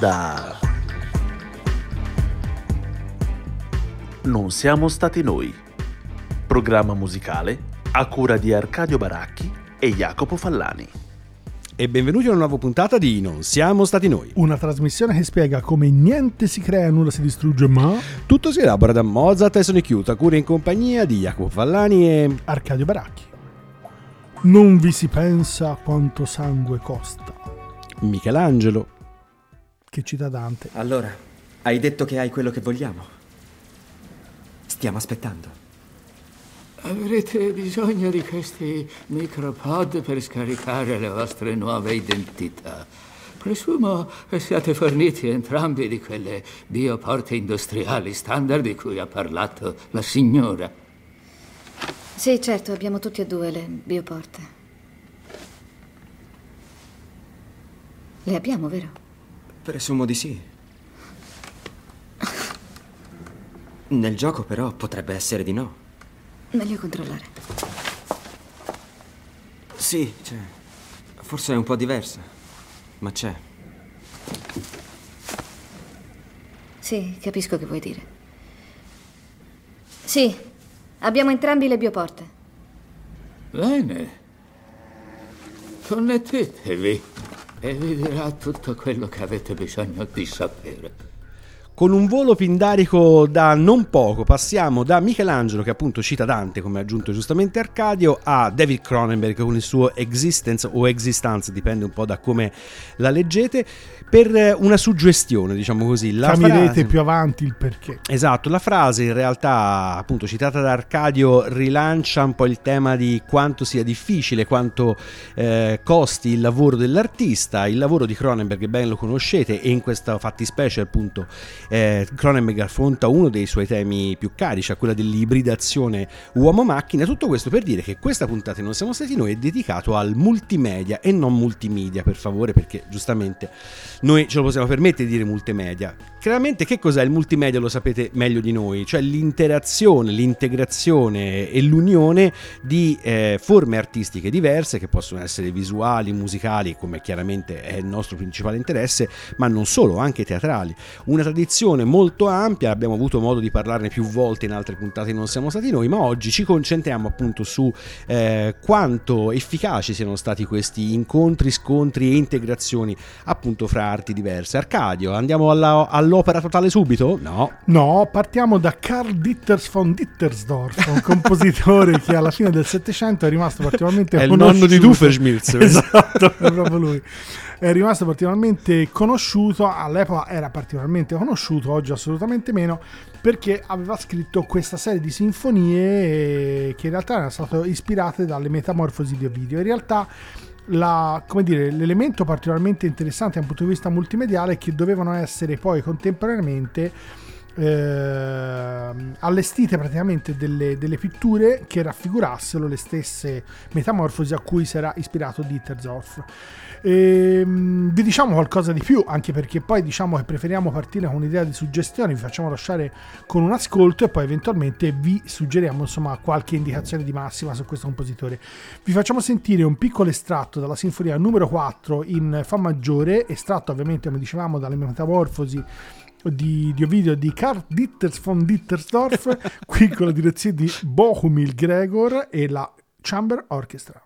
Onda. Non siamo stati noi. Programma musicale a cura di Arcadio Baracchi e Jacopo Fallani. E benvenuti a una nuova puntata di Non siamo stati noi. Una trasmissione che spiega come niente si crea, nulla si distrugge, ma Tutto si elabora da Mozart e Youth, a cura in compagnia di Jacopo Fallani e... Arcadio Baracchi. Non vi si pensa quanto sangue costa. Michelangelo. Che cita Dante. Allora, hai detto che hai quello che vogliamo. Stiamo aspettando. Avrete bisogno di questi micropod per scaricare le vostre nuove identità. Presumo che siate forniti entrambi di quelle bioporte industriali standard di cui ha parlato la signora. Sì, certo, abbiamo tutti e due le bioporte. Le abbiamo, vero? Presumo di sì. Nel gioco però potrebbe essere di no. Meglio controllare. Sì, c'è. Forse è un po' diversa, ma c'è. Sì, capisco che vuoi dire. Sì, abbiamo entrambi le bioporte. Bene. Connettetevi e vi dirà tutto quello che avete bisogno di sapere. Con un volo pindarico da non poco passiamo da Michelangelo, che appunto cita Dante, come ha aggiunto giustamente Arcadio, a David Cronenberg con il suo Existence o Existence, dipende un po' da come la leggete, per una suggestione, diciamo così. La Capirete frase- più avanti il perché. Esatto, la frase in realtà, appunto citata da Arcadio, rilancia un po' il tema di quanto sia difficile, quanto eh, costi il lavoro dell'artista. Il lavoro di Cronenberg ben lo conoscete e in questa fattispecie appunto eh, Cronenberg affronta uno dei suoi temi più cari, cioè quella dell'ibridazione uomo-macchina. Tutto questo per dire che questa puntata Non siamo stati noi è dedicato al multimedia e non multimedia, per favore, perché giustamente noi ce lo possiamo permettere di dire multimedia. Chiaramente che cos'è il multimedia lo sapete meglio di noi, cioè l'interazione, l'integrazione e l'unione di eh, forme artistiche diverse che possono essere visuali, musicali, come chiaramente è il nostro principale interesse, ma non solo, anche teatrali. Una tradizione molto ampia, abbiamo avuto modo di parlarne più volte in altre puntate, non siamo stati noi, ma oggi ci concentriamo appunto su eh, quanto efficaci siano stati questi incontri, scontri e integrazioni appunto fra arti diverse. Arcadio, andiamo alla- all'opera totale subito? No. No, partiamo da Karl Ditters von Dittersdorf, un compositore che alla fine del Settecento è rimasto particolarmente È il conosciuto. nonno di Doofenshmirtz. Esatto, è proprio lui. È rimasto particolarmente conosciuto, all'epoca era particolarmente conosciuto, oggi assolutamente meno, perché aveva scritto questa serie di sinfonie eh, che in realtà erano state ispirate dalle metamorfosi di Ovidio. In realtà la- dire, l'elemento particolarmente interessante dal punto di vista multimediale è che dovevano essere poi contemporaneamente ehm, allestite praticamente delle, delle pitture che raffigurassero le stesse metamorfosi a cui si era ispirato Dittersdorf. Ehm, vi diciamo qualcosa di più, anche perché poi diciamo che preferiamo partire con un'idea di suggestione, vi facciamo lasciare con un ascolto e poi eventualmente vi suggeriamo insomma qualche indicazione di massima su questo compositore. Vi facciamo sentire un piccolo estratto dalla sinfonia numero 4 in Fa maggiore, estratto ovviamente come dicevamo dalle metamorfosi di, di Ovidio di Karl Ditters von Dittersdorf, qui con la direzione di Bohumil Gregor e la Chamber Orchestra.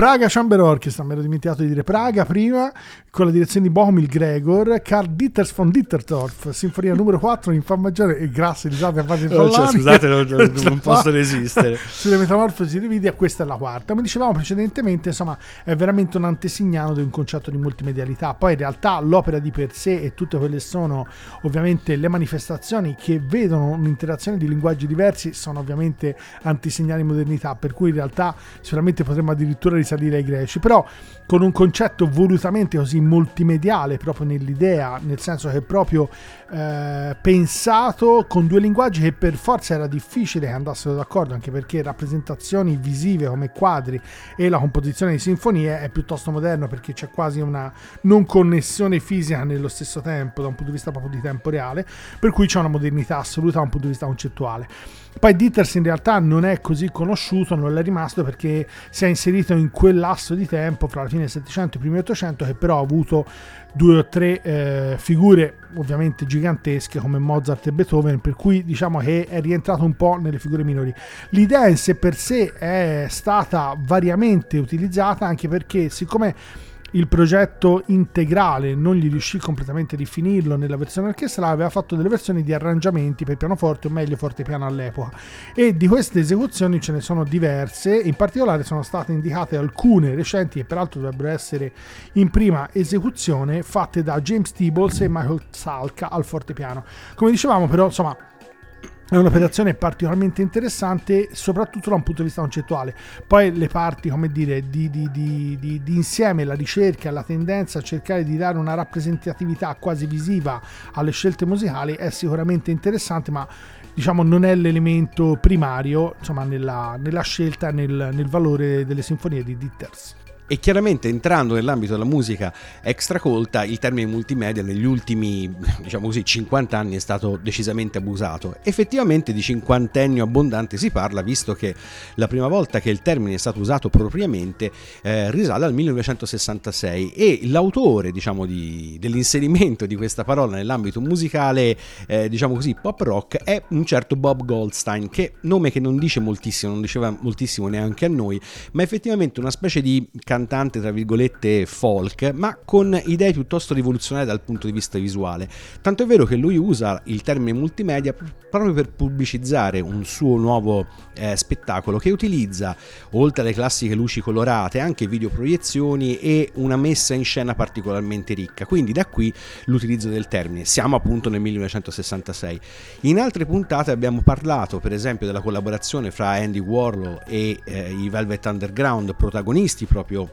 Praga Chamber Orchestra, mi ero dimenticato di dire Praga prima, con la direzione di Bohumil Gregor, Karl Ditters von Dittersdorf, sinfonia numero 4 in fa maggiore e grazie risate a fatti oh, cioè, Scusate, non, non, non posso resistere. Sulle metamorfosi di Vidia, questa è la quarta. Come dicevamo precedentemente, insomma, è veramente un antesignano di un concetto di multimedialità. Poi in realtà l'opera di per sé e tutte quelle sono ovviamente le manifestazioni che vedono un'interazione di linguaggi diversi sono ovviamente antesignani modernità, per cui in realtà sicuramente potremmo addirittura risalire ai greci, però con un concetto volutamente così multimediale proprio nell'idea, nel senso che è proprio eh, pensato con due linguaggi che per forza era difficile che andassero d'accordo, anche perché rappresentazioni visive come quadri e la composizione di sinfonie è piuttosto moderno perché c'è quasi una non connessione fisica nello stesso tempo, da un punto di vista proprio di tempo reale, per cui c'è una modernità assoluta da un punto di vista concettuale. Poi Dieters in realtà non è così conosciuto, non è rimasto perché si è inserito in quel lasso di tempo fra la fine del 700 e i primi 800 che però ha avuto due o tre eh, figure ovviamente gigantesche come Mozart e Beethoven, per cui diciamo che è rientrato un po' nelle figure minori. L'idea in sé per sé è stata variamente utilizzata anche perché siccome il progetto integrale non gli riuscì completamente a rifinirlo nella versione orchestrale, aveva fatto delle versioni di arrangiamenti per pianoforte o meglio fortepiano all'epoca e di queste esecuzioni ce ne sono diverse, in particolare sono state indicate alcune recenti e peraltro dovrebbero essere in prima esecuzione fatte da James Teebles e Michael Salka al fortepiano. Come dicevamo però insomma è un'operazione particolarmente interessante, soprattutto da un punto di vista concettuale. Poi le parti, come dire, di, di, di, di, insieme, la ricerca, la tendenza a cercare di dare una rappresentatività quasi visiva alle scelte musicali è sicuramente interessante, ma diciamo non è l'elemento primario insomma, nella, nella scelta, nel, nel valore delle sinfonie di Ditters. E chiaramente entrando nell'ambito della musica extracolta, il termine multimedia negli ultimi, diciamo così, 50 anni è stato decisamente abusato. Effettivamente di cinquantennio abbondante si parla, visto che la prima volta che il termine è stato usato propriamente eh, risale al 1966 e l'autore, diciamo, di, dell'inserimento di questa parola nell'ambito musicale, eh, diciamo così, pop rock è un certo Bob Goldstein, che nome che non dice moltissimo, non diceva moltissimo neanche a noi, ma effettivamente una specie di cantante cantante, tra virgolette, folk, ma con idee piuttosto rivoluzionarie dal punto di vista visuale. Tanto è vero che lui usa il termine multimedia proprio per pubblicizzare un suo nuovo eh, spettacolo che utilizza, oltre alle classiche luci colorate, anche videoproiezioni e una messa in scena particolarmente ricca. Quindi da qui l'utilizzo del termine. Siamo appunto nel 1966. In altre puntate abbiamo parlato, per esempio, della collaborazione fra Andy Warhol e eh, i Velvet Underground, protagonisti proprio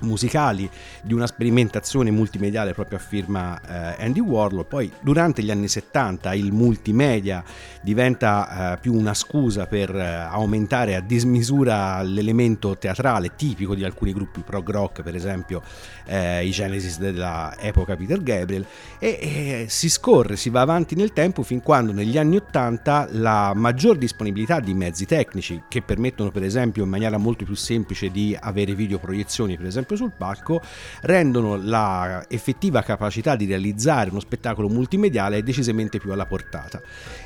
musicali di una sperimentazione multimediale proprio a firma eh, Andy Warhol. Poi durante gli anni 70 il multimedia diventa eh, più una scusa per eh, aumentare a dismisura l'elemento teatrale tipico di alcuni gruppi prog rock per esempio eh, i Genesis dell'epoca Peter Gabriel. E, e si scorre si va avanti nel tempo fin quando negli anni 80 la maggior disponibilità di mezzi tecnici che permettono per esempio in maniera molto più semplice di avere videoproiezioni per esempio sul palco rendono la effettiva capacità di realizzare uno spettacolo multimediale decisamente più alla portata.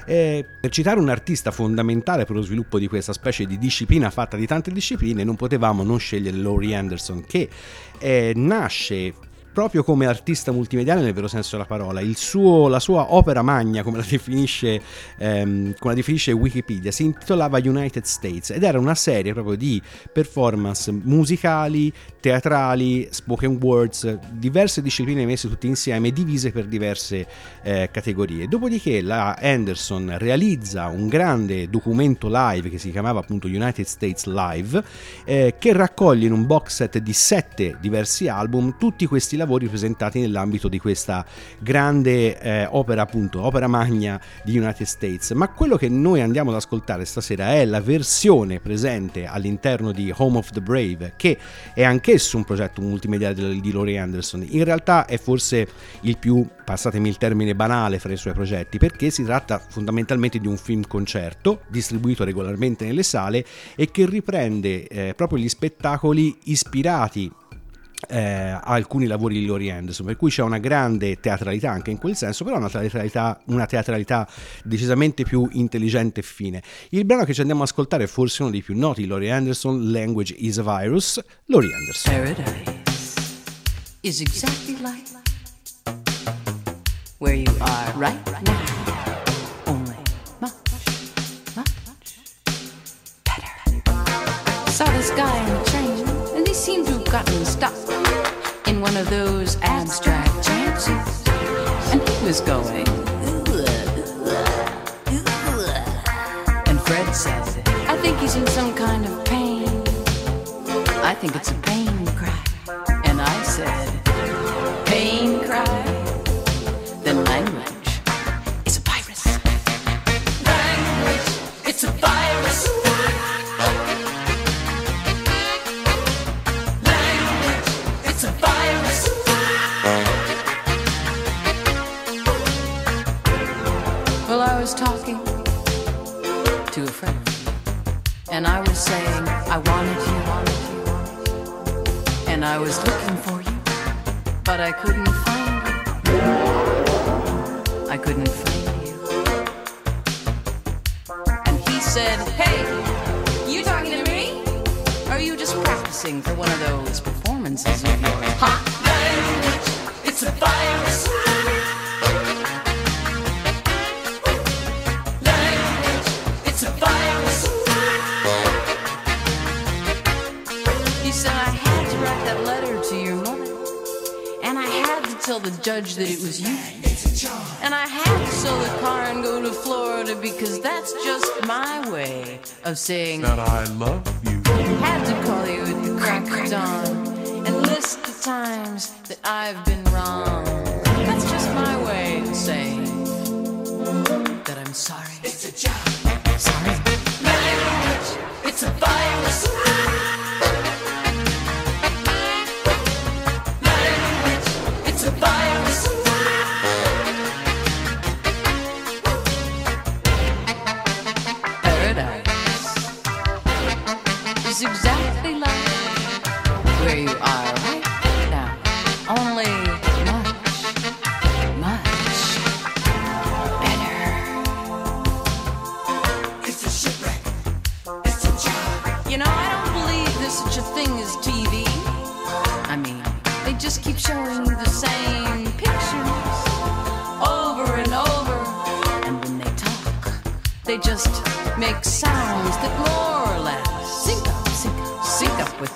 E per citare un artista fondamentale per lo sviluppo di questa specie di disciplina fatta di tante discipline, non potevamo non scegliere Laurie Anderson che eh, nasce proprio come artista multimediale nel vero senso della parola. Suo, la sua opera magna, come la, ehm, come la definisce Wikipedia, si intitolava United States ed era una serie proprio di performance musicali, teatrali, spoken words, diverse discipline messe tutte insieme, divise per diverse eh, categorie. Dopodiché la Anderson realizza un grande documento live che si chiamava appunto United States Live, eh, che raccoglie in un box set di sette diversi album tutti questi lavori presentati nell'ambito di questa grande eh, opera, appunto, opera magna di United States. Ma quello che noi andiamo ad ascoltare stasera è la versione presente all'interno di Home of the Brave, che è anch'esso un progetto multimediale di Laurie Anderson. In realtà è forse il più, passatemi il termine banale, fra i suoi progetti, perché si tratta fondamentalmente di un film concerto distribuito regolarmente nelle sale e che riprende eh, proprio gli spettacoli ispirati eh, alcuni lavori di Laurie Anderson, per cui c'è una grande teatralità anche in quel senso, però una teatralità, una teatralità decisamente più intelligente e fine. Il brano che ci andiamo ad ascoltare è forse uno dei più noti Laurie Anderson, Language is a Virus, Laurie Anderson. Paradise is exactly like where you are right now, only much. Saw this guy in the train, he seemed to have gotten stuck in one of those abstract chances. And he was going. And Fred said, I think he's in some kind of pain. I think it's a pain cry. And I said, Pain cry? Then language is a virus. Language, it's a virus. And I was saying I wanted you, and I was looking for you, but I couldn't find you. I couldn't find you. And he said, Hey, you talking to me? Or are you just practicing for one of those performances of yours? Huh? Language, it's a virus. Tell the judge that it was you. And I had to sell the car and go to Florida because that's just my way of saying that I love you. had to call you at the crack of dawn and list the times that I've been wrong.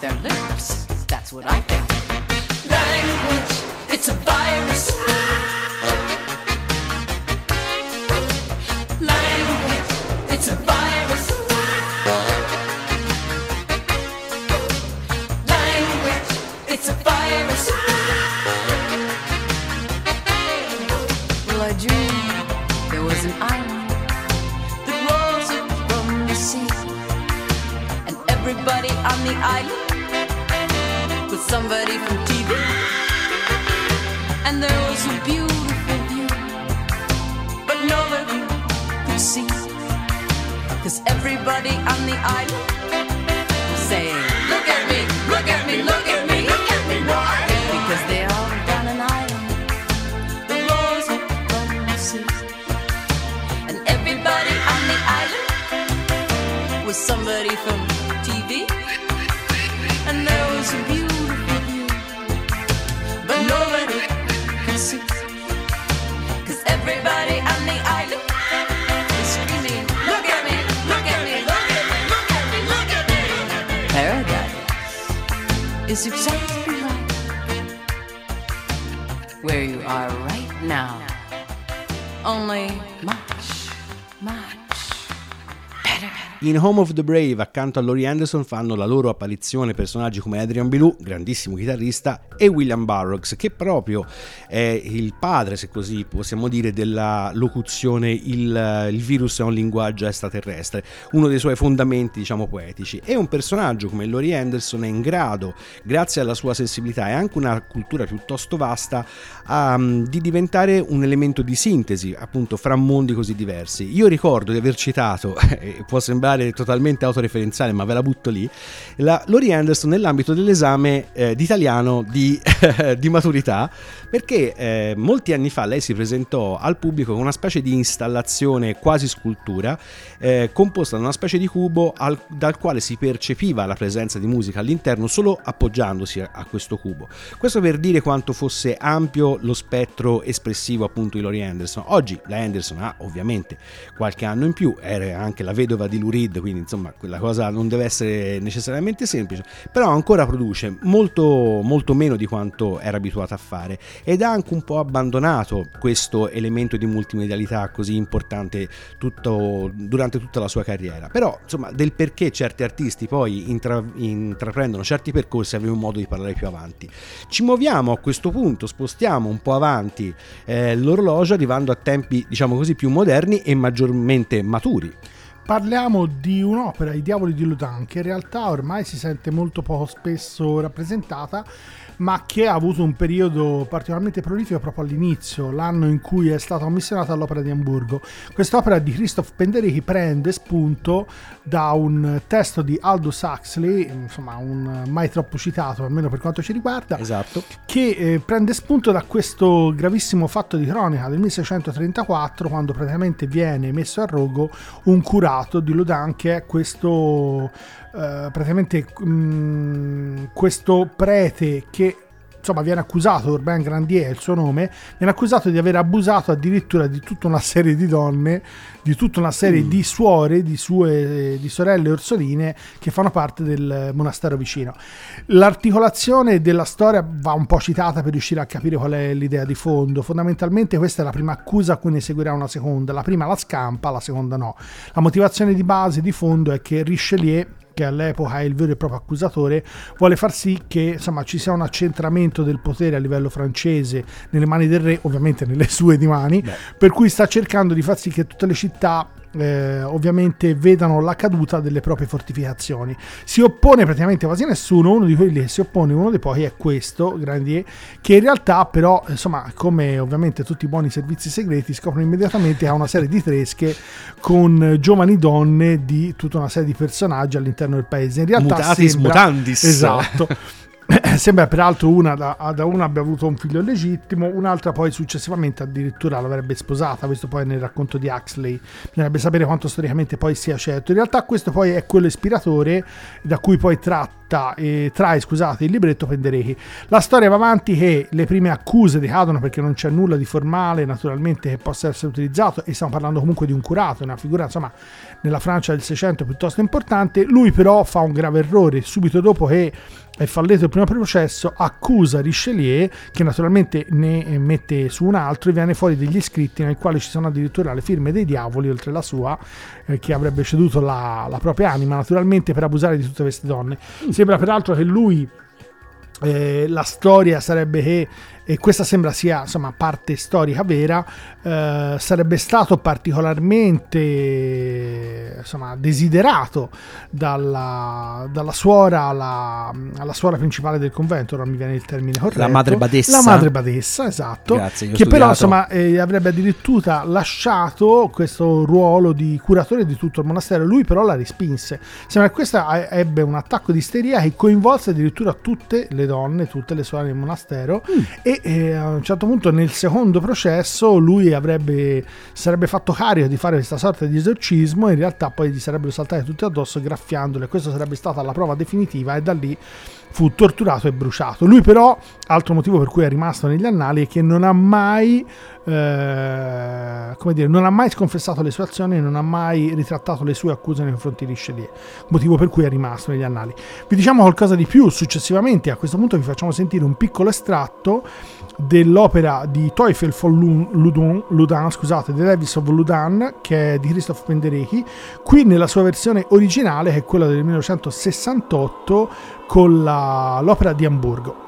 Their lips. That's what I think. Language, it's a virus. It's a virus. Language, it's a virus. Well, I dreamed there was an island from the sea, and everybody on the island somebody from TV. And there was a beautiful view, but nobody could see, cause everybody on the island was saying, Look at me, look at me, look at me, look at me, why? Because they all on an island that rose up the sea. And everybody on the island was somebody from TV. And there was a beautiful is shooting. Look at me, look at me, look at me, look at me, look at me. Everybody is exactly like where you are right now. Only much, In Home of the Brave, accanto a Laurie Anderson, fanno la loro apparizione personaggi come Adrian Belew, grandissimo chitarrista, e William Burroughs, che proprio è il padre, se così possiamo dire, della locuzione il, il virus è un linguaggio extraterrestre, uno dei suoi fondamenti, diciamo, poetici. E un personaggio come Laurie Anderson è in grado, grazie alla sua sensibilità e anche una cultura piuttosto vasta, a, di diventare un elemento di sintesi, appunto, fra mondi così diversi. Io ricordo di aver citato, può sembrare totalmente autoreferenziale, ma ve la butto lì. La Lori Anderson nell'ambito dell'esame eh, di italiano di, maturità, perché eh, molti anni fa lei si presentò al pubblico con una specie di installazione quasi scultura, eh, composta da una specie di cubo al- dal quale si percepiva la presenza di musica all'interno solo appoggiandosi a questo cubo. Questo per dire quanto fosse ampio lo spettro espressivo appunto di Lori Anderson. Oggi la Anderson ha ovviamente qualche anno in più, era anche la vedova di Lou Reed, quindi insomma quella cosa non deve essere necessariamente semplice, però ancora produce molto, molto meno di quanto era abituata a fare ed ha anche un po' abbandonato questo elemento di multimedialità così importante tutto- durante tutta la sua carriera. Però insomma del perché certi artisti poi intra- intraprendono certi percorsi avremo modo di parlare più avanti. Ci muoviamo a questo punto, spostiamo un po' avanti eh, l'orologio arrivando a tempi diciamo così più moderni e maggiormente maturi. Parliamo di un'opera, I Diavoli di Lutan, che in realtà ormai si sente molto poco spesso rappresentata, ma che ha avuto un periodo particolarmente prolifico proprio all'inizio, l'anno in cui è stata commissionata all'Opera di Amburgo. Quest'opera di Christoph Penderecki prende spunto da un testo di Aldous Huxley, insomma un mai troppo citato, almeno per quanto ci riguarda, Esatto. che eh, prende spunto da questo gravissimo fatto di cronaca del 1634 quando praticamente viene messo a rogo un curato di Lodan che è questo eh, praticamente mm, questo prete che insomma viene accusato, Urbain Grandier è il suo nome, viene accusato di aver abusato addirittura di tutta una serie di donne, di tutta una serie di suore, di sue di sorelle orsoline che fanno parte del monastero vicino. L'articolazione della storia va un po' citata per riuscire a capire qual è l'idea di fondo. Fondamentalmente questa è la prima accusa a cui ne seguirà una seconda. La prima la scampa, la seconda no. La motivazione di base, di fondo, è che Richelieu che all'epoca è il vero e proprio accusatore, vuole far sì che insomma, ci sia un accentramento del potere a livello francese nelle mani del re, ovviamente nelle sue di mani, per cui sta cercando di far sì che tutte le città eh, ovviamente vedano la caduta delle proprie fortificazioni. Si oppone praticamente quasi nessuno, uno di quelli che si oppone, uno dei pochi è questo, Grandier, che in realtà però, insomma, come ovviamente tutti i buoni servizi segreti, scoprono immediatamente che ha una serie di tresche con giovani donne di tutta una serie di personaggi all'interno del paese. In realtà Mutatis sembra, mutandis. Esatto. Sembra peraltro una da, da una abbia avuto un figlio legittimo, un'altra poi successivamente addirittura l'avrebbe sposata, questo poi nel racconto di Huxley, bisognerebbe sapere quanto storicamente poi sia certo. In realtà questo poi è quello ispiratore da cui poi tratta, eh, trae scusate, il libretto Penderecki. La storia va avanti che le prime accuse decadono perché non c'è nulla di formale naturalmente che possa essere utilizzato e stiamo parlando comunque di un curato, una figura insomma nella Francia del 600 piuttosto importante, lui però fa un grave errore subito dopo che è fallito il primo processo, accusa Richelieu, che naturalmente ne mette su un altro, e viene fuori degli scritti nel quale ci sono addirittura le firme dei diavoli, oltre la sua, eh, che avrebbe ceduto la, la propria anima, naturalmente per abusare di tutte queste donne. Sembra peraltro che lui, eh, la storia sarebbe che, e questa sembra sia insomma parte storica vera, eh, sarebbe stato particolarmente insomma, desiderato dalla, dalla suora alla, alla suora principale del convento, ora mi viene il termine corretto. La madre badessa. La madre badessa, esatto. Grazie, che però studiato. insomma eh, avrebbe addirittura lasciato questo ruolo di curatore di tutto il monastero, lui però la respinse. Sembra che questa ebbe un attacco di isteria che coinvolse addirittura tutte le donne, tutte le suore del monastero e eh, a un certo punto nel secondo processo lui avrebbe sarebbe fatto carico di fare questa sorta di esorcismo e in realtà poi gli sarebbero saltate tutte addosso graffiandole. Questa sarebbe stata la prova definitiva e da lì fu torturato e bruciato. Lui però, altro motivo per cui è rimasto negli annali, è che non ha mai, eh, come dire, non ha mai sconfessato le sue azioni, non ha mai ritrattato le sue accuse nei confronti di Richelieu, motivo per cui è rimasto negli annali. Vi diciamo qualcosa di più successivamente, a questo punto vi facciamo sentire un piccolo estratto dell'opera di Teufel von Lu- Ludon, Ludan, scusate, The Davis of Ludan, che è di Christoph Penderecki, qui nella sua versione originale, che è quella del 1968, con la- l'opera di Amburgo.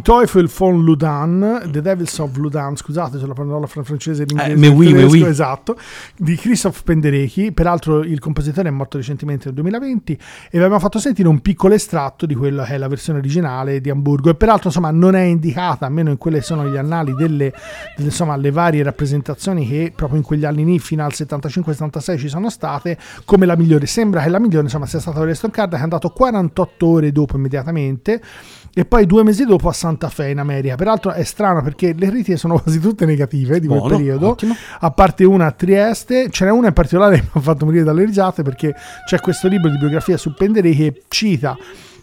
Di Teufel von Ludan, The Devils of Ludan, scusate se la parola fra francese e l'inglese, Eh, oui, tedesco, oui. esatto, di Christoph Penderecki, peraltro il compositore è morto recentemente nel 2020 e vi abbiamo fatto sentire un piccolo estratto di quella che è la versione originale di Hamburgo e peraltro insomma non è indicata, almeno in quelle sono gli annali delle, delle, insomma, le varie rappresentazioni che proprio in quegli anni lì fino al 75-76 ci sono state come la migliore, sembra che la migliore insomma sia stata Weston Card che è andato 48 ore dopo immediatamente e poi due mesi dopo a Santa Fe in America. Peraltro è strano perché le critiche sono quasi tutte negative di quel Buono, periodo, ottimo. a parte una a Trieste. Ce n'è una in particolare che mi ha fatto morire dalle risate perché c'è questo libro di biografia su Penderei che cita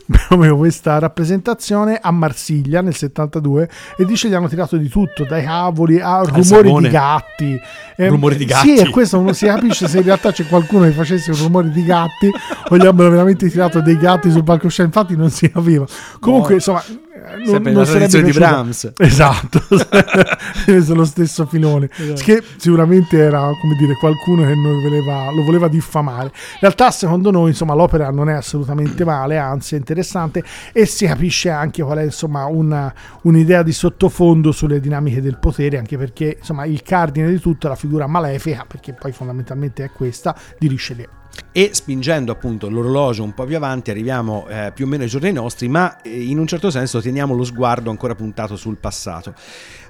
proprio questa rappresentazione a Marsiglia nel 72 e dice gli hanno tirato di tutto dai cavoli a rumori sapone. di gatti. Eh, Rumori di sì gatti. e questo non si capisce se in realtà c'è qualcuno che facesse un rumore di gatti o gli abbiano veramente tirato dei gatti sul palcoscenico. Infatti non si capiva. Comunque insomma eh, non, non la sarebbe di Brahms. esatto. Lo stesso filone. Che sicuramente era come dire qualcuno che voleva, lo voleva diffamare. In realtà secondo noi insomma l'opera non è assolutamente male anzi è interessante e si capisce anche qual è insomma una- un'idea di sottofondo sulle dinamiche del potere anche perché insomma il cardine di tutto è la figura malefica perché poi fondamentalmente è questa di Richelieu e spingendo appunto l'orologio un po' più avanti arriviamo eh, più o meno ai giorni nostri ma eh, in un certo senso teniamo lo sguardo ancora puntato sul passato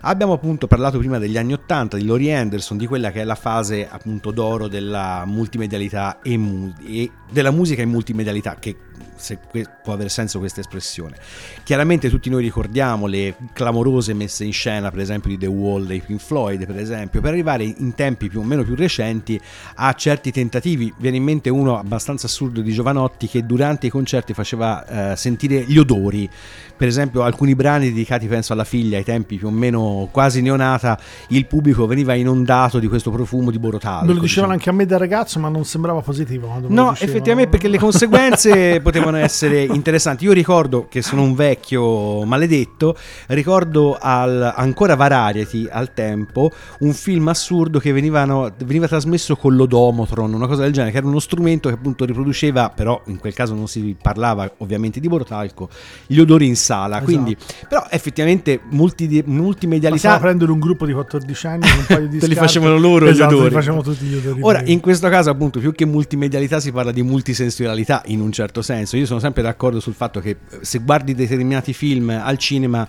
abbiamo appunto parlato prima degli anni 80 di Laurie Anderson di quella che è la fase appunto d'oro della multimedialità e, mu- e della musica in multimedialità che se può avere senso questa espressione. Chiaramente tutti noi ricordiamo le clamorose messe in scena per esempio di The Wall dei Pink Floyd per esempio per arrivare in tempi più o meno più recenti a certi tentativi. Viene in mente uno abbastanza assurdo di Giovanotti che durante i concerti faceva eh, sentire gli odori per esempio alcuni brani dedicati penso alla figlia ai tempi più o meno quasi neonata il pubblico veniva inondato di questo profumo di borotalco me lo dicevano diciamo. anche a me da ragazzo ma non sembrava positivo No, effettivamente perché le conseguenze potevano essere interessanti. Io ricordo che sono un vecchio maledetto, ricordo al, ancora Variety al tempo un film assurdo che venivano- veniva trasmesso con l'odomotron, una cosa del genere, che era uno strumento che appunto riproduceva, però in quel caso non si parlava ovviamente di borotalco, gli odori in sala. Quindi, però effettivamente multi- multimedialità... Bastava prendere un gruppo di 14 anni con un paio di Te li facevano loro gli esatto, odori. li facevano tutti gli odori Ora, in questo caso, appunto, più che multimedialità si parla di multisensorialità in un certo senso. Io sono sempre d'accordo sul fatto che eh, se guardi determinati film al cinema.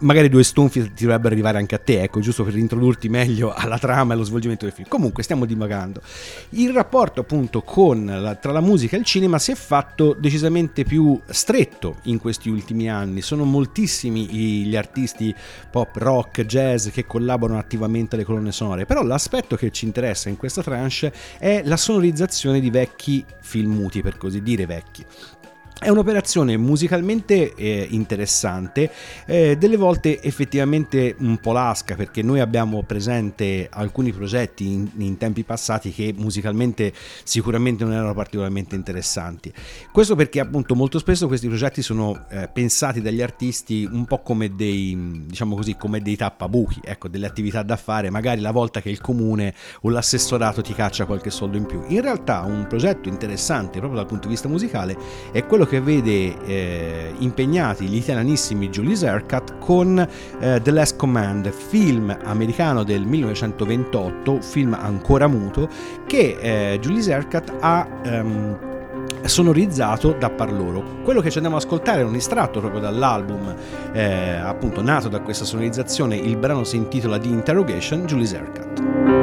Magari due stonfi ti dovrebbero arrivare anche a te, ecco, giusto per introdurti meglio alla trama e allo svolgimento del film. Comunque, stiamo divagando. Il rapporto, appunto, la- tra la musica e il cinema si è fatto decisamente più stretto in questi ultimi anni. Sono moltissimi gli artisti pop, rock, jazz che collaborano attivamente alle colonne sonore. Però l'aspetto che ci interessa in questa tranche è la sonorizzazione di vecchi film muti, per così dire vecchi. È un'operazione musicalmente eh, interessante, eh, delle volte effettivamente un po' lasca perché noi abbiamo presente alcuni progetti in, in tempi passati che musicalmente sicuramente non erano particolarmente interessanti. Questo perché appunto molto spesso questi progetti sono eh, pensati dagli artisti un po' come dei, diciamo così, come dei tappabuchi, ecco, delle attività da fare, magari la volta che il comune o l'assessorato ti caccia qualche soldo in più. In realtà un progetto interessante proprio dal punto di vista musicale è quello che vede eh, impegnati gli italianissimi Julius Ercat con eh, The Last Command, film americano del 1928, film ancora muto, che eh, Julius Ercat ha ehm, sonorizzato da par loro. Quello che ci andiamo ad ascoltare è un estratto proprio dall'album, eh, appunto nato da questa sonorizzazione. Il brano si intitola The Interrogation, Julie's Haircut.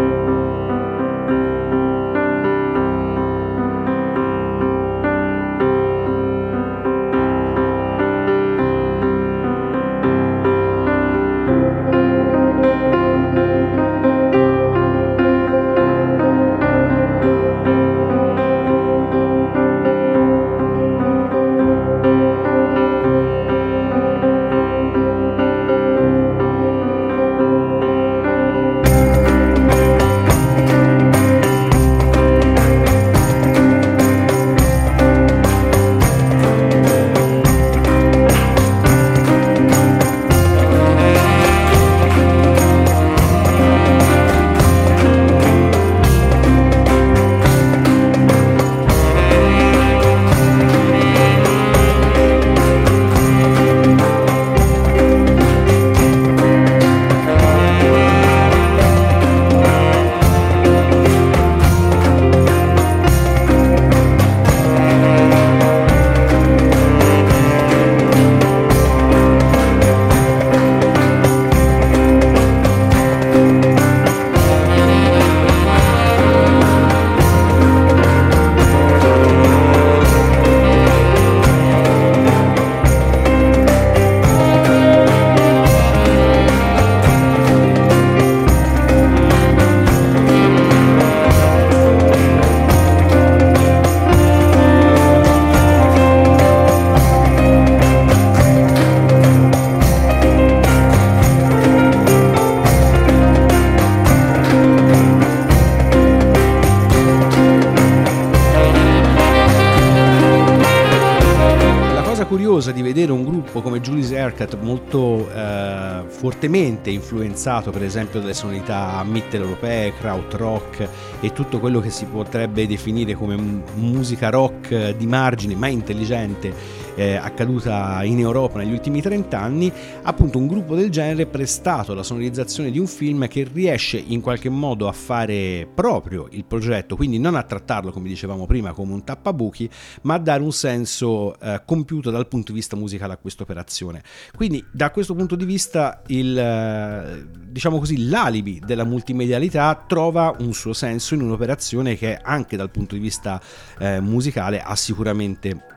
Curiosa di vedere un gruppo come Julie's Haircut molto eh, fortemente influenzato per esempio dalle sonorità mitteleuropee, krautrock e tutto quello che si potrebbe definire come musica rock di margine ma intelligente eh, accaduta in Europa negli ultimi 30 anni, appunto un gruppo del genere prestato alla sonorizzazione di un film che riesce in qualche modo a fare proprio il progetto, quindi non a trattarlo come dicevamo prima come un tappabuchi, ma a dare un senso eh, compiuto dal punto di vista musicale a questa operazione. Quindi da questo punto di vista il, eh, diciamo così, l'alibi della multimedialità trova un suo senso in un'operazione che anche dal punto di vista eh, musicale ha sicuramente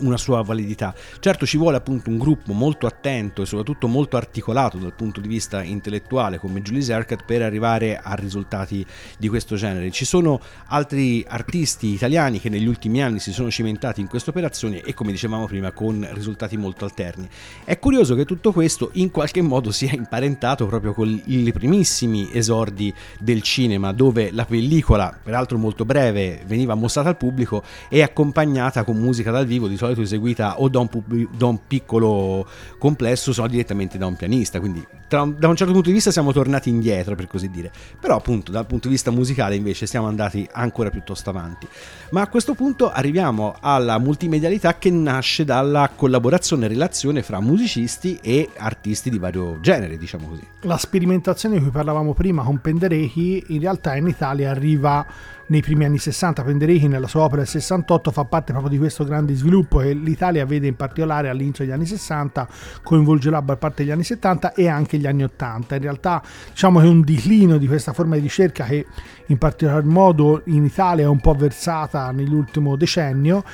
una sua validità. Certo ci vuole appunto un gruppo molto attento e soprattutto molto articolato dal punto di vista intellettuale come Julie Erkat per arrivare a risultati di questo genere. Ci sono altri artisti italiani che negli ultimi anni si sono cimentati in queste operazioni e come dicevamo prima con risultati molto alterni. È curioso che tutto questo in qualche modo sia imparentato proprio con i primissimi esordi del cinema dove la pellicola, peraltro molto breve, veniva mostrata al pubblico e accompagnata con musica dal vivo di solito solito eseguita o da un, pub- da un piccolo complesso o direttamente da un pianista, quindi tra, da un certo punto di vista siamo tornati indietro per così dire, però appunto dal punto di vista musicale invece siamo andati ancora piuttosto avanti. Ma a questo punto arriviamo alla multimedialità che nasce dalla collaborazione e relazione fra musicisti e artisti di vario genere, diciamo così. La sperimentazione di cui parlavamo prima con Penderecki in realtà in Italia arriva nei primi anni 60. Penderecki nella sua opera del 68 fa parte proprio di questo grande sviluppo che l'Italia vede in particolare all'inizio degli anni 60, coinvolgerà a parte degli anni 70 e anche gli anni 80. In realtà diciamo che un declino di questa forma di ricerca che in particolar modo in Italia è un po' versata nell'ultimo decennio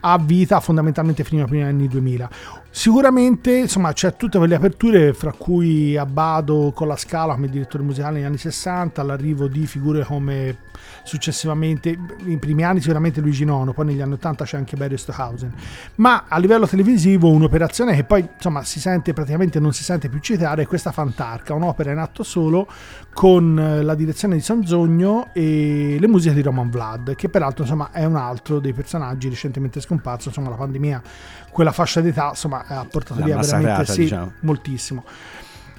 ha vita fondamentalmente fino ai primi anni 2000. Sicuramente insomma c'è tutte quelle aperture fra cui Abbado con la Scala come direttore musicale negli anni 60, l'arrivo di figure come successivamente, in primi anni sicuramente Luigi Nono, poi negli anni 80 c'è anche Barry Stockhausen, ma a livello televisivo un'operazione che poi insomma si sente praticamente non si sente più citare è questa Fantarca, un'opera in atto solo con eh, la direzione di Sanzogno e le musiche di Roman Vlad, che peraltro insomma è un altro dei personaggi recentemente scomparso, insomma la pandemia, quella fascia d'età insomma ha portato via veramente sì, diciamo. moltissimo.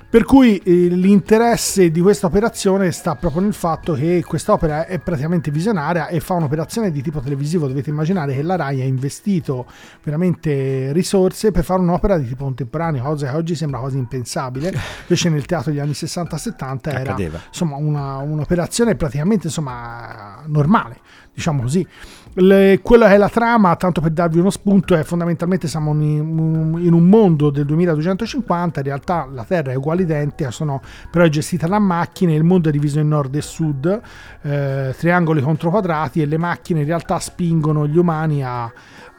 Per cui eh, l'interesse di questa operazione sta proprio nel fatto che quest'opera è praticamente visionaria e fa un'operazione di tipo televisivo. Dovete immaginare che la RAI ha investito veramente risorse per fare un'opera di tipo contemporaneo, cosa che oggi sembra quasi impensabile. Invece nel teatro degli anni 60-70 era insomma, una- un'operazione praticamente insomma, normale diciamo così. Le- quello che è la trama, tanto per darvi uno spunto, è fondamentalmente siamo in, in un mondo del 2250, in realtà la Terra è uguale identica, sono, però è gestita da macchine, il mondo è diviso in nord e sud, eh, triangoli contro quadrati e le macchine in realtà spingono gli umani a,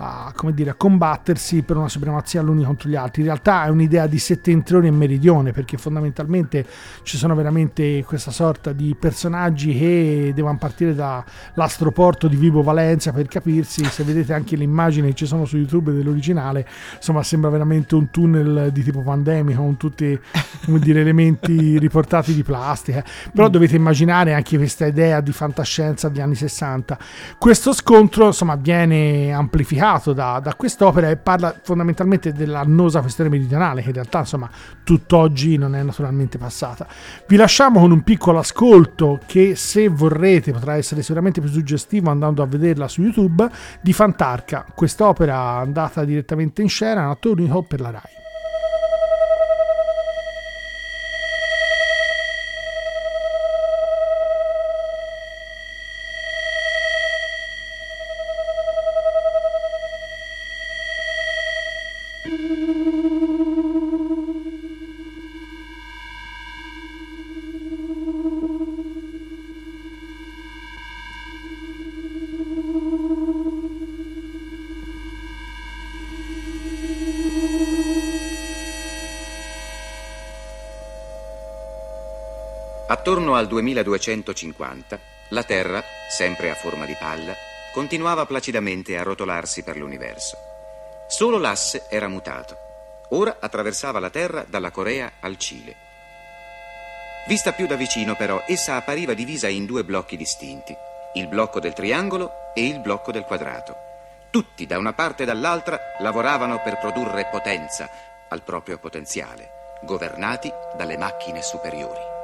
a, come dire, a combattersi per una supremazia l'uni contro gli altri. In realtà è un'idea di settentrione e meridione, perché fondamentalmente ci sono veramente questa sorta di personaggi che devono partire dall'astroporto di Vibo Valenza per capirsi. Se vedete anche le immagini che ci sono su YouTube dell'originale, insomma, sembra veramente un tunnel di tipo pandemico con tutti come dire, elementi riportati di plastica. Però dovete immaginare anche questa idea di fantascienza degli anni 60. Questo scontro, insomma, viene amplificato da, da quest'opera e parla fondamentalmente dell'annosa questione meridionale, che in realtà, insomma, tutt'oggi non è naturalmente passata. Vi lasciamo con un piccolo ascolto che, se vorrete, potrà essere sicuramente più suggestivo andando a vederla su YouTube, di Fantarca. Quest'opera andata direttamente in scena, attore unico per la RAI. Al 2250, la Terra, sempre a forma di palla, continuava placidamente a rotolarsi per l'universo. Solo l'asse era mutato. Ora attraversava la Terra dalla Corea al Cile. Vista più da vicino, però, essa appariva divisa in due blocchi distinti, il blocco del triangolo e il blocco del quadrato. Tutti, da una parte e dall'altra, lavoravano per produrre potenza al proprio potenziale, governati dalle macchine superiori.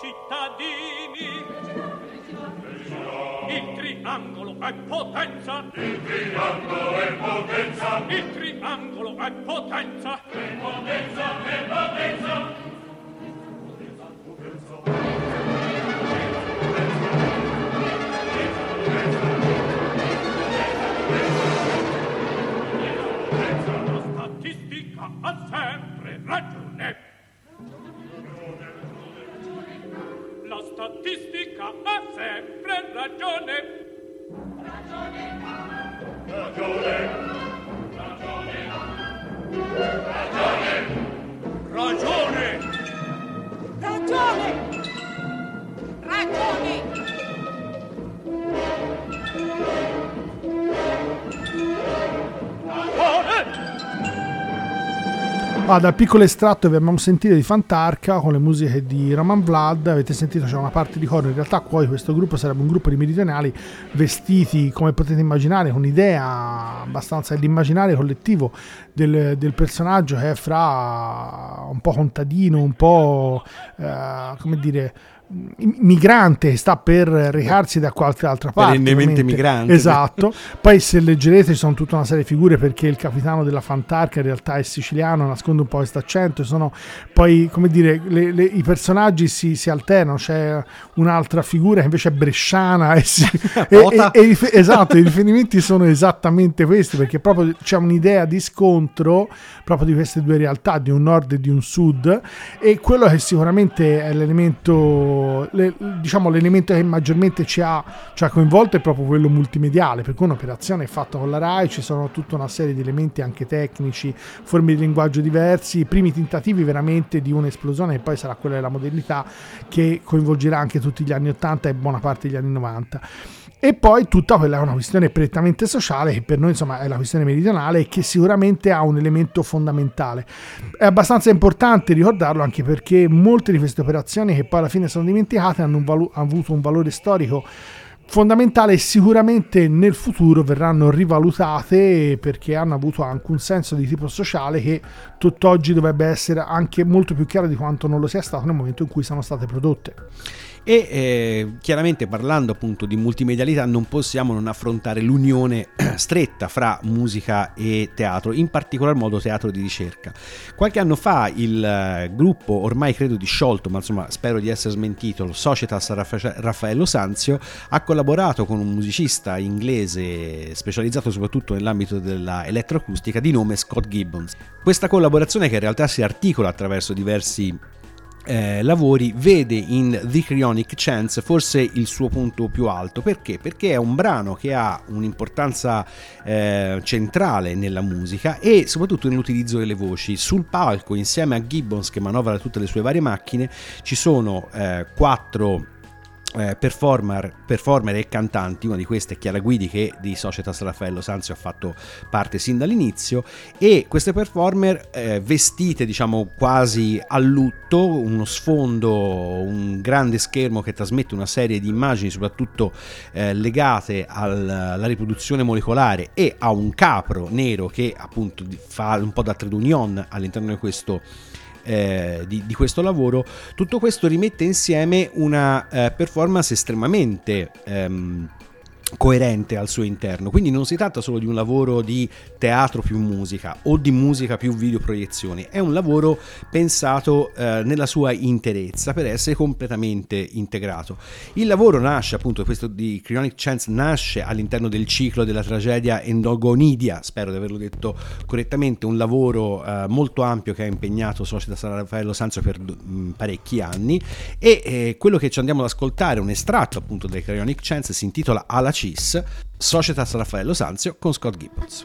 cittadini. Il triangolo è potenza. Il triangolo è potenza. Il triangolo è potenza. È potenza è potenza. Ah, dal piccolo estratto che abbiamo sentito di Fantarca con le musiche di Roman Vlad, avete sentito c'è una parte di coro, in realtà poi questo gruppo sarebbe un gruppo di meridionali vestiti, come potete immaginare, con un'idea abbastanza dell'immaginario collettivo del, del personaggio che è fra un po' contadino, un po' eh, come dire migrante che sta per recarsi da qualche altra parte Perennemente migrante. esatto. Poi se leggerete ci sono tutta una serie di figure perché il capitano della Fantarca in realtà è siciliano nasconde un po' questo accento sono poi come dire le- le- i personaggi si, si alternano. C'è un'altra figura che invece è bresciana e, si- e- e- esatto i riferimenti sono esattamente questi perché proprio c'è un'idea di scontro proprio di queste due realtà di un nord e di un sud e quello che sicuramente è l'elemento le- diciamo l'elemento che maggiormente ci ha, ci ha coinvolto è proprio quello multimediale per cui un'operazione è fatta con la RAI ci sono tutta una serie di elementi anche tecnici forme di linguaggio diversi i primi tentativi veramente di un'esplosione che poi sarà quella della modernità che coinvolgerà anche tutti gli anni 80 e buona parte degli anni 90 e poi tutta quella è una questione prettamente sociale che per noi insomma è la questione meridionale e che sicuramente ha un elemento fondamentale. È abbastanza importante ricordarlo anche perché molte di queste operazioni che poi alla fine sono dimenticate hanno, un valu- hanno avuto un valore storico fondamentale e sicuramente nel futuro verranno rivalutate perché hanno avuto anche un senso di tipo sociale che tutt'oggi dovrebbe essere anche molto più chiaro di quanto non lo sia stato nel momento in cui sono state prodotte. E eh, chiaramente parlando appunto di multimedialità non possiamo non affrontare l'unione stretta fra musica e teatro, in particolar modo teatro di ricerca. Qualche anno fa il eh, gruppo, ormai credo disciolto, ma insomma spero di essere smentito, Societas Raffa- Raffaello Sanzio, ha collaborato con un musicista inglese specializzato soprattutto nell'ambito della elettroacustica di nome Scott Gibbons. Questa collaborazione che in realtà si articola attraverso diversi eh, lavori vede in The Cryonic Chance forse il suo punto più alto perché? Perché è un brano che ha un'importanza eh, centrale nella musica e soprattutto nell'utilizzo delle voci. Sul palco, insieme a Gibbons che manovra tutte le sue varie macchine, ci sono eh, quattro eh, performer, performer, e cantanti, una di queste è Chiara Guidi che di Societas Raffaello Sanzio ha fatto parte sin dall'inizio. E queste performer eh, vestite diciamo quasi a lutto, uno sfondo, un grande schermo che trasmette una serie di immagini soprattutto eh, legate al, alla riproduzione molecolare e a un capro nero che appunto fa un po' da trade union all'interno di questo eh, di, di, questo lavoro, tutto questo rimette insieme una eh, performance estremamente ehm, coerente al suo interno. Quindi non si tratta solo di un lavoro di teatro più musica o di musica più videoproiezioni, è un lavoro pensato eh, nella sua interezza per essere completamente integrato. Il lavoro nasce appunto, questo di Cryonic Chance nasce all'interno del ciclo della tragedia Endogonidia, spero di averlo detto correttamente, un lavoro eh, molto ampio che ha impegnato Società San Raffaello Sanzio per mh, parecchi anni e eh, quello che ci andiamo ad ascoltare, un estratto appunto del Cryonic Chance si intitola Alla CIS, Societas Raffaello Sanzio con Scott Gibbons.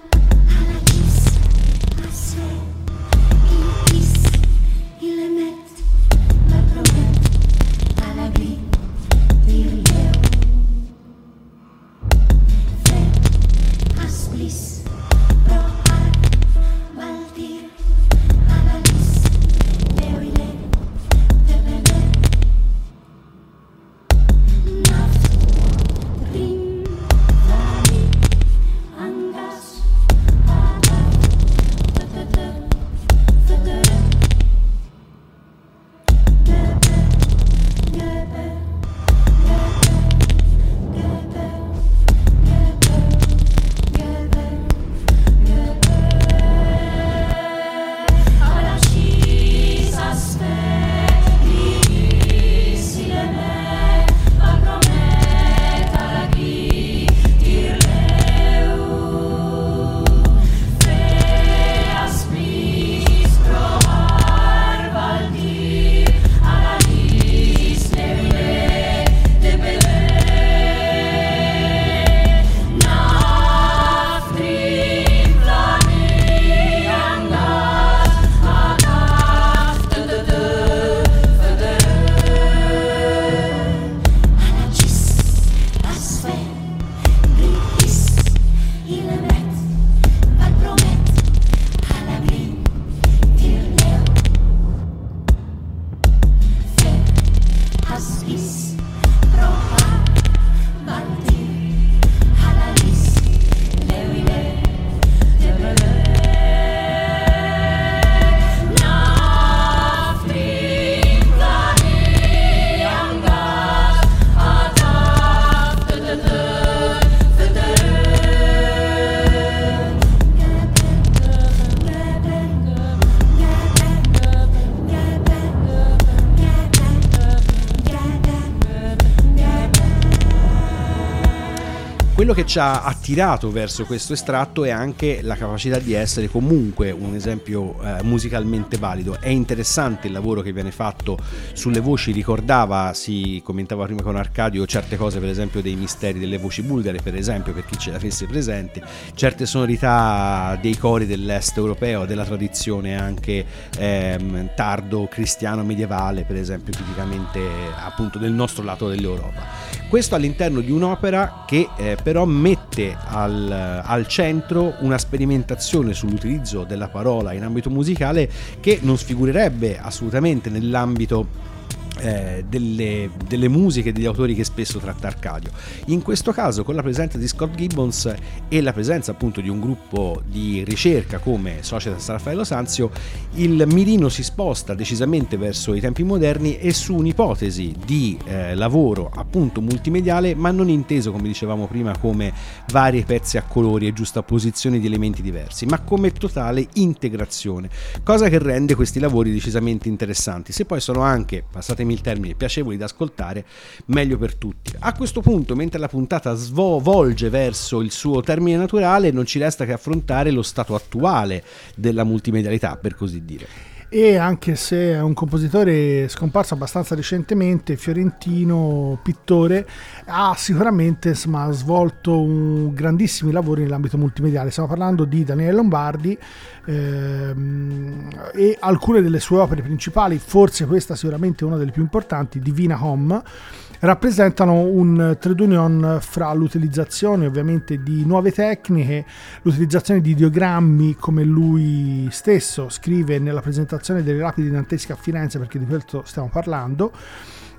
Quello che ci ha attirato verso questo estratto è anche la capacità di essere comunque un esempio eh, musicalmente valido. È interessante il lavoro che viene fatto sulle voci, ricordava, si commentava prima con Arcadio, certe cose per esempio dei misteri delle voci bulgare, per esempio, per chi ce l'avesse presente, certe sonorità dei cori dell'est europeo, della tradizione anche ehm, tardo cristiano medievale, per esempio, tipicamente appunto del nostro lato dell'Europa. Questo all'interno di un'opera che eh, però mette al, al, centro una sperimentazione sull'utilizzo della parola in ambito musicale che non sfigurerebbe assolutamente nell'ambito eh, delle, delle, musiche degli autori che spesso tratta Arcadio. In questo caso, con la presenza di Scott Gibbons e la presenza appunto di un gruppo di ricerca come Società San Raffaello Sanzio, il mirino si sposta decisamente verso i tempi moderni e su un'ipotesi di eh, lavoro appunto multimediale, ma non inteso come dicevamo prima come vari pezzi a colori e giustapposizioni di elementi diversi, ma come totale integrazione, cosa che rende questi lavori decisamente interessanti. Se poi sono anche, passate passatemi il termine, piacevoli da ascoltare, meglio per tutti. A questo punto, mentre la puntata svolge verso il suo termine naturale, non ci resta che affrontare lo stato attuale della multimedialità, per così dire e anche se è un compositore scomparso abbastanza recentemente, fiorentino, pittore, ha sicuramente insomma, svolto un grandissimi lavori nell'ambito multimediale. Stiamo parlando di Daniele Lombardi ehm, e alcune delle sue opere principali, forse questa sicuramente una delle più importanti, Divina Home rappresentano un trade union fra l'utilizzazione ovviamente di nuove tecniche, l'utilizzazione di ideogrammi come lui stesso scrive nella presentazione delle rapide dantesche a Firenze perché di questo stiamo parlando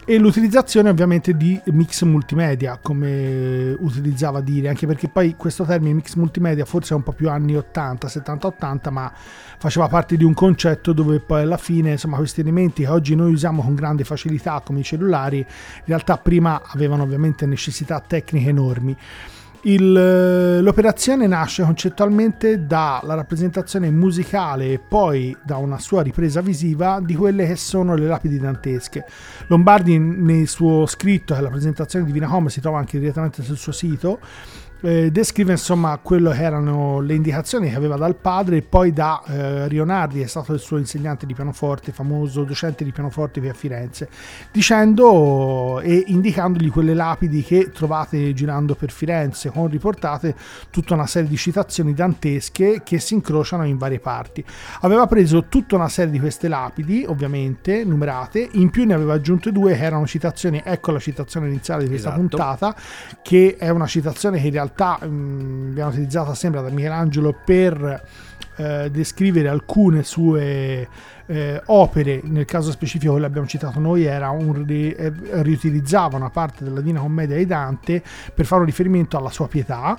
e l'utilizzazione ovviamente di mix multimedia come utilizzava dire anche perché poi questo termine mix multimedia forse è un po' più anni 80 70 80 ma faceva parte di un concetto dove poi alla fine insomma questi elementi che oggi noi usiamo con grande facilità come i cellulari in realtà prima avevano ovviamente necessità tecniche enormi il, l'operazione nasce concettualmente dalla rappresentazione musicale e poi da una sua ripresa visiva di quelle che sono le lapidi dantesche. Lombardi nel suo scritto, che la presentazione di Divina Home si trova anche direttamente sul suo sito, eh, descrive insomma quello che erano le indicazioni che aveva dal padre e poi da eh, Rionardi, è stato il suo insegnante di pianoforte, famoso docente di pianoforte qui a Firenze, dicendo e indicandogli quelle lapidi che trovate girando per Firenze, con riportate tutta una serie di citazioni dantesche che si incrociano in varie parti. Aveva preso tutta una serie di queste lapidi, ovviamente numerate, in più ne aveva aggiunte due che erano citazioni, ecco la citazione iniziale di questa esatto. puntata, che è una citazione che in realtà realtà mh, mm, abbiamo utilizzata sempre da Michelangelo per eh, descrivere alcune sue eh, opere, nel caso specifico che abbiamo citato noi era un eh, riutilizzava una parte della Divina Commedia di Dante per fare un riferimento alla sua pietà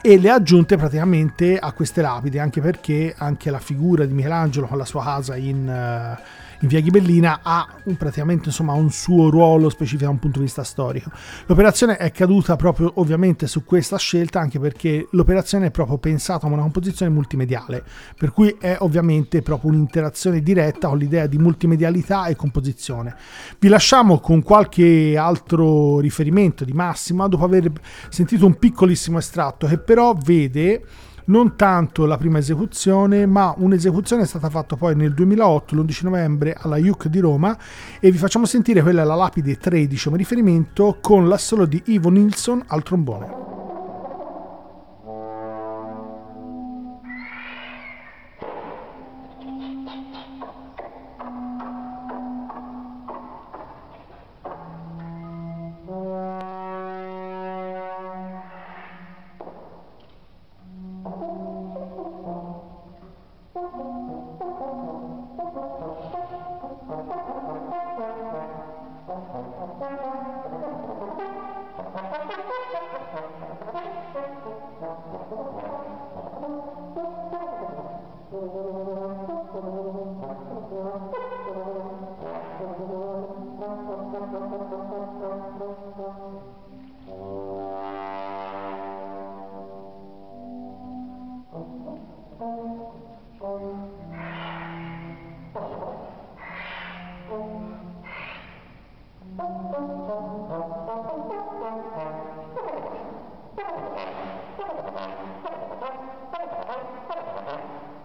e le ha aggiunte praticamente a queste lapidi anche perché anche la figura di Michelangelo con la sua casa in uh, in via Ghibellina ha praticamente insomma, un suo ruolo specifico da un punto di vista storico. L'operazione è caduta proprio ovviamente su questa scelta anche perché l'operazione è proprio pensata come una composizione multimediale, per cui è ovviamente proprio un'interazione diretta con l'idea di multimedialità e composizione. Vi lasciamo con qualche altro riferimento di Massima dopo aver sentito un piccolissimo estratto che però vede non tanto la prima esecuzione, ma un'esecuzione è stata fatta poi nel 2008, l'11 novembre, alla UC di Roma. E vi facciamo sentire quella la lapide 13 come riferimento con l'assolo di Ivo Nilsson al trombone. Divina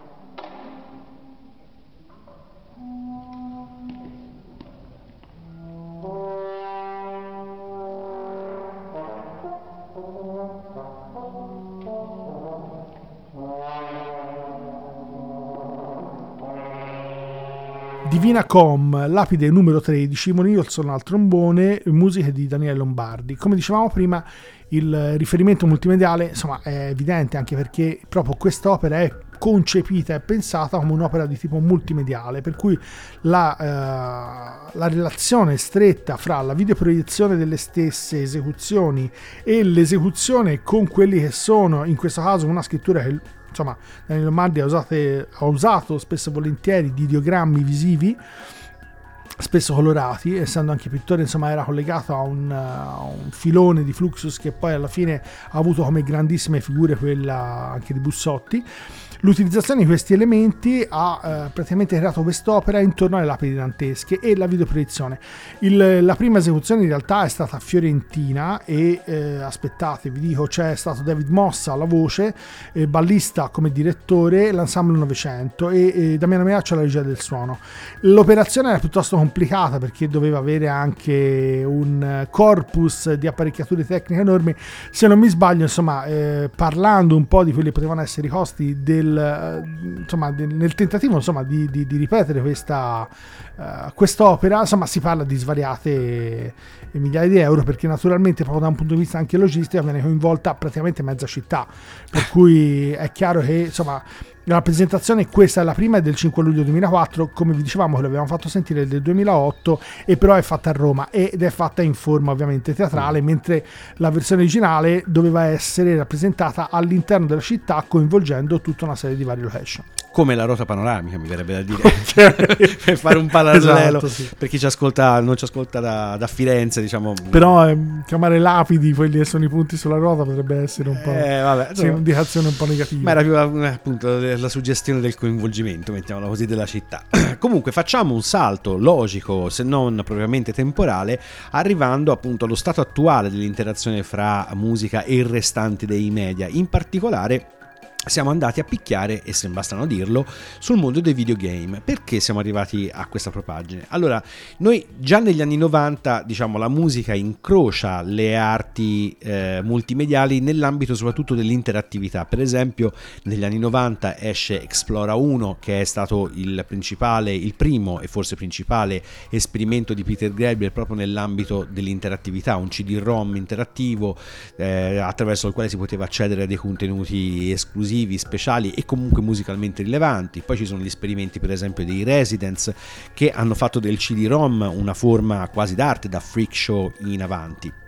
Com, lapide numero 13, Monilson al trombone, musiche di Daniele Lombardi. Come dicevamo prima, il riferimento multimediale insomma, è evidente anche perché proprio quest'opera è concepita e pensata come un'opera di tipo multimediale, per cui la, eh, la relazione stretta fra la videoproiezione delle stesse esecuzioni e l'esecuzione con quelli che sono, in questo caso, una scrittura che insomma Daniel Lombardi ha, usate- ha usato spesso e volentieri di ideogrammi visivi spesso colorati, essendo anche pittore, insomma, era collegato a un, a un filone di Fluxus che poi alla fine ha avuto come grandissime figure quella anche di Bussotti. L'utilizzazione di questi elementi ha eh, praticamente creato quest'opera intorno alle lapidi dantesche e la videoproiezione. Il- la prima esecuzione in realtà è stata fiorentina e eh, aspettate, vi dico, c'è stato David Mossa alla voce, eh, ballista come direttore, l'ensemble 900 e, e Damiano Meaccio alla regia del suono. L'operazione era piuttosto complicata perché doveva avere anche un corpus di apparecchiature tecniche enormi. Se non mi sbaglio, insomma, eh, parlando un po' di quelli che potevano essere i costi del, eh, insomma, nel tentativo insomma, di, di- di ripetere questa, eh, quest'opera, insomma, si parla di svariate migliaia di euro perché naturalmente proprio da un punto di vista anche logistico viene coinvolta praticamente mezza città. Per cui è chiaro che insomma la presentazione questa è la prima è del 5 luglio 2004 come vi dicevamo che l'avevamo fatto sentire del 2008 e però è fatta a Roma ed è fatta in forma ovviamente teatrale mentre la versione originale doveva essere rappresentata all'interno della città coinvolgendo tutta una serie di varie location come la rota panoramica mi verrebbe da dire per fare un parallelo Esatto, sì. per chi ci ascolta non ci ascolta da, da Firenze diciamo però ehm, chiamare lapidi quelli che sono i punti sulla ruota potrebbe essere un po' Eh, vabbè, sì, insomma. un'indicazione un po' negativa Ma era più eh, appunto la suggestione del coinvolgimento, mettiamola così, della città. Comunque facciamo un salto logico, se non propriamente temporale, arrivando appunto allo stato attuale dell'interazione fra musica e il restante dei media. In particolare siamo andati a picchiare, e se bastano dirlo, sul mondo dei videogame. Perché siamo arrivati a questa propagine? Allora, noi già negli anni 90, diciamo, la musica incrocia le arti eh, multimediali nell'ambito soprattutto dell'interattività. Per esempio, negli anni 90 esce Explora 1, che è stato il principale, il primo e forse principale esperimento di Peter Gabriel proprio nell'ambito dell'interattività, un CD-ROM interattivo eh, attraverso il quale si poteva accedere a dei contenuti esclusivi, speciali e comunque musicalmente rilevanti. Poi ci sono gli esperimenti, per esempio, dei Residents che hanno fatto del CD-ROM una forma quasi d'arte da freak show in avanti.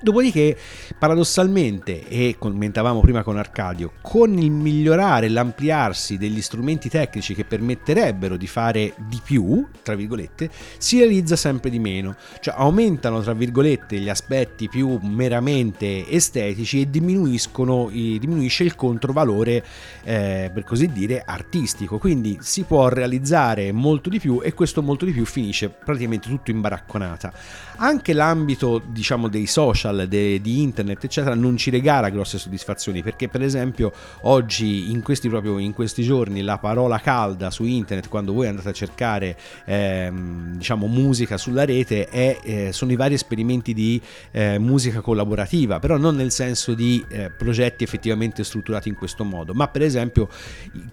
Dopodiché, paradossalmente, e commentavamo prima con Arcadio, con il migliorare, l'ampliarsi degli strumenti tecnici che permetterebbero di fare di più, tra virgolette, si realizza sempre di meno. Cioè aumentano, tra virgolette, gli aspetti più meramente estetici e diminuisce il controvalore, eh, per così dire, artistico. Quindi si può realizzare molto di più e questo molto di più finisce praticamente tutto in baracconata. Anche l'ambito, diciamo, dei social, de- di internet, eccetera, non ci regala grosse soddisfazioni perché, per esempio, oggi, in questi, proprio in questi giorni, la parola calda su internet, quando voi andate a cercare, ehm, diciamo, musica sulla rete, è, eh, sono i vari esperimenti di eh, musica collaborativa, però non nel senso di eh, progetti effettivamente strutturati in questo modo, ma per esempio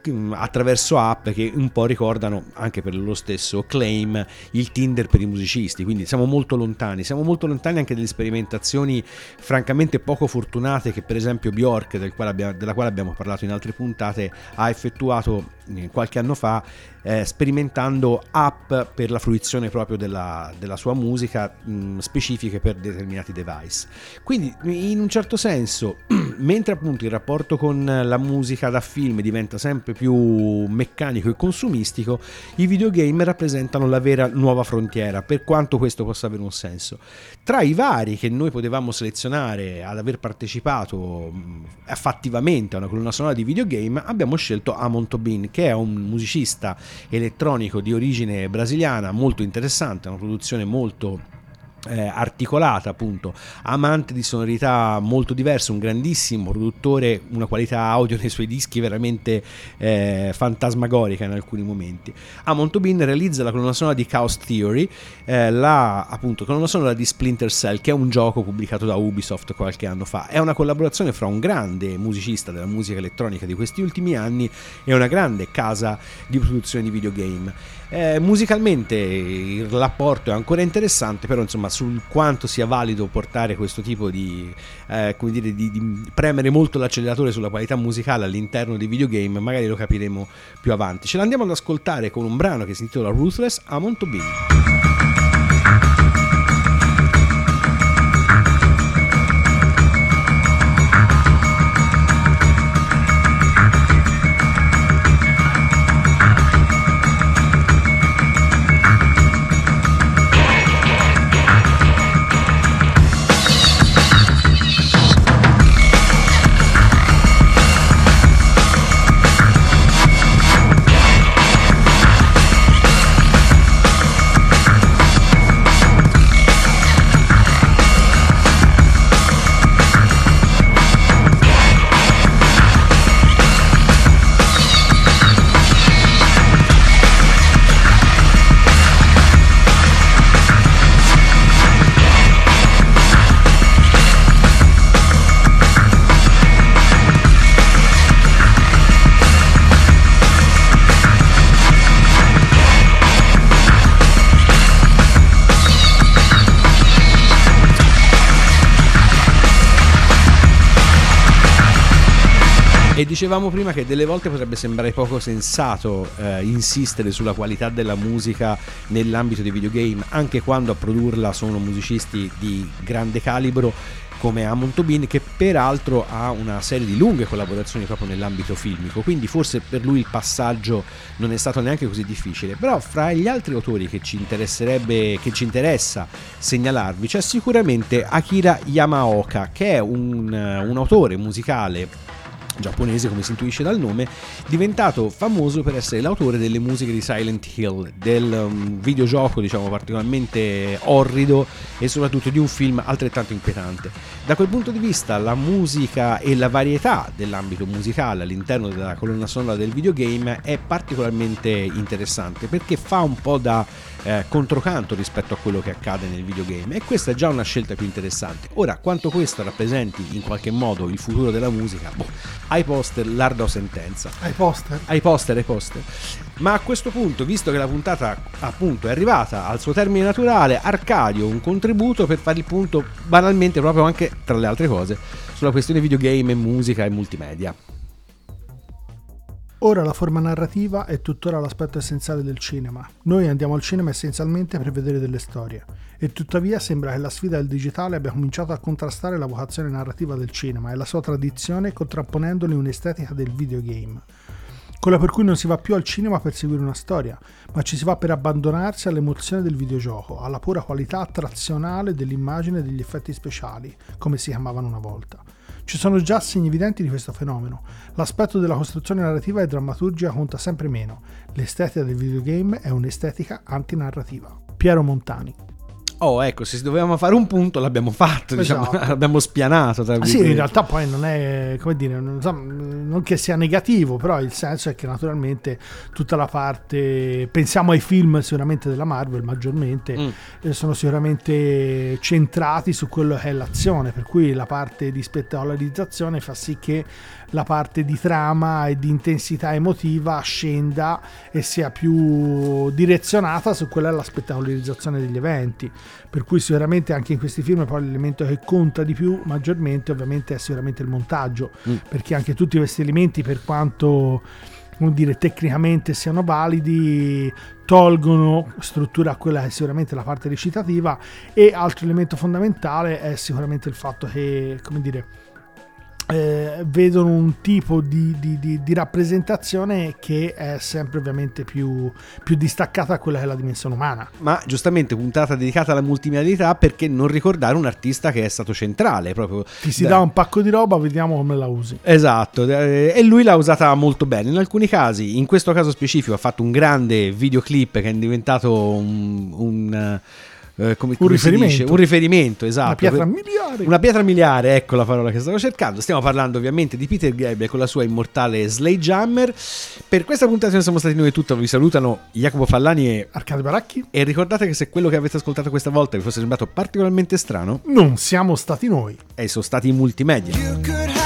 i- attraverso app che un po' ricordano anche per lo stesso claim il Tinder per i musicisti, quindi siamo molto lontani, siamo molto lontani anche delle sperimentazioni francamente poco fortunate che per esempio Bjork, del quale abbiamo- della quale abbiamo parlato in altre puntate, ha effettuato qualche anno fa eh, sperimentando app per la fruizione proprio della, della sua musica mh, specifiche per determinati device. Quindi in un certo senso, mentre appunto il rapporto con la musica da film diventa sempre più meccanico e consumistico, i videogame rappresentano la vera nuova frontiera, per quanto questo possa avere un senso. Tra i vari che noi potevamo selezionare ad aver partecipato mh, fattivamente a una colonna sonora di videogame, abbiamo scelto Amon Tobin, che è un musicista elettronico di origine brasiliana molto interessante, una produzione molto eh, articolata appunto amante di sonorità molto diverse un grandissimo produttore una qualità audio nei suoi dischi veramente eh, fantasmagorica in alcuni momenti. Amon Tobin realizza la colonna sonora di Chaos Theory eh, la appunto colonna sonora di Splinter Cell che è un gioco pubblicato da Ubisoft qualche anno fa. È una collaborazione fra un grande musicista della musica elettronica di questi ultimi anni e una grande casa di produzione di videogame. Eh, musicalmente il rapporto è ancora interessante, però insomma sul quanto sia valido portare questo tipo di, eh, come dire, di, di premere molto l'acceleratore sulla qualità musicale all'interno dei videogame, magari lo capiremo più avanti. Ce l'andiamo ad ascoltare con un brano che si intitola Ruthless a Montobin. Dicevamo prima che delle volte potrebbe sembrare poco sensato eh, insistere sulla qualità della musica nell'ambito dei videogame, anche quando a produrla sono musicisti di grande calibro come Amon Tobin, che peraltro ha una serie di lunghe collaborazioni proprio nell'ambito filmico, quindi forse per lui il passaggio non è stato neanche così difficile. Però fra gli altri autori che ci interesserebbe, che ci interessa segnalarvi, c'è sicuramente Akira Yamaoka, che è un, un autore musicale giapponese come si intuisce dal nome, diventato famoso per essere l'autore delle musiche di Silent Hill, del um, videogioco diciamo particolarmente orrido e soprattutto di un film altrettanto inquietante. Da quel punto di vista la musica e la varietà dell'ambito musicale all'interno della colonna sonora del videogame è particolarmente interessante perché fa un po' da eh, controcanto rispetto a quello che accade nel videogame e questa è già una scelta più interessante. Ora, quanto questo rappresenti in qualche modo il futuro della musica, boh, ai poster l'ardua sentenza. Ai poster? Ai poster, ai poster. Ma a questo punto, visto che la puntata appunto è arrivata al suo termine naturale, Arcadio un contributo per fare il punto banalmente proprio anche tra le altre cose sulla questione videogame, musica e multimedia. Ora la forma narrativa è tuttora l'aspetto essenziale del cinema. Noi andiamo al cinema essenzialmente per vedere delle storie. E tuttavia sembra che la sfida del digitale abbia cominciato a contrastare la vocazione narrativa del cinema e la sua tradizione contrapponendoli un'estetica del videogame. Quella per cui non si va più al cinema per seguire una storia, ma ci si va per abbandonarsi all'emozione del videogioco, alla pura qualità attrazionale dell'immagine e degli effetti speciali, come si chiamavano una volta. Ci sono già segni evidenti di questo fenomeno. L'aspetto della costruzione narrativa e drammaturgica conta sempre meno. L'estetica del videogame è un'estetica antinarrativa. Piero Montani. Oh, ecco, se dovevamo fare un punto l'abbiamo fatto, diciamo, Esatto. l'abbiamo spianato. Tra Ah, sì, in realtà poi non è, come dire, non, non che sia negativo, però il senso è che naturalmente tutta la parte, pensiamo ai film sicuramente della Marvel maggiormente, Mm. eh, sono sicuramente centrati su quello che è l'azione, per cui la parte di spettacolarizzazione fa sì che la parte di trama e di intensità emotiva scenda e sia più direzionata su quella è la spettacolarizzazione degli eventi. Per cui sicuramente anche in questi film poi l'elemento che conta di più maggiormente ovviamente è sicuramente il montaggio, Mm. perché anche tutti questi elementi per quanto dire, tecnicamente siano validi, tolgono struttura a quella che è sicuramente la parte recitativa e altro elemento fondamentale è sicuramente il fatto che, come dire, eh, vedono un tipo di, di- di- di rappresentazione che è sempre ovviamente più, più distaccata da quella che è la dimensione umana. Ma giustamente puntata dedicata alla multimedialità perché non ricordare un artista che è stato centrale proprio. Ti si da- dà un pacco di roba, vediamo come la usi. Esatto, eh, e lui l'ha usata molto bene. In alcuni casi, in questo caso specifico, ha fatto un grande videoclip che è diventato un. un, eh, come, si riferimento. dice? Un riferimento, esatto. Una pietra miliare. Una pietra miliare, ecco la parola che stavo cercando. Stiamo parlando ovviamente di Peter Gabriel con la sua immortale Sledgehammer. Per questa puntata siamo stati noi tutta, vi salutano Jacopo Fallani e Arcade Baracchi. E ricordate che se quello che avete ascoltato questa volta vi fosse sembrato particolarmente strano, Non siamo stati noi. e sono stati i multimedia. You could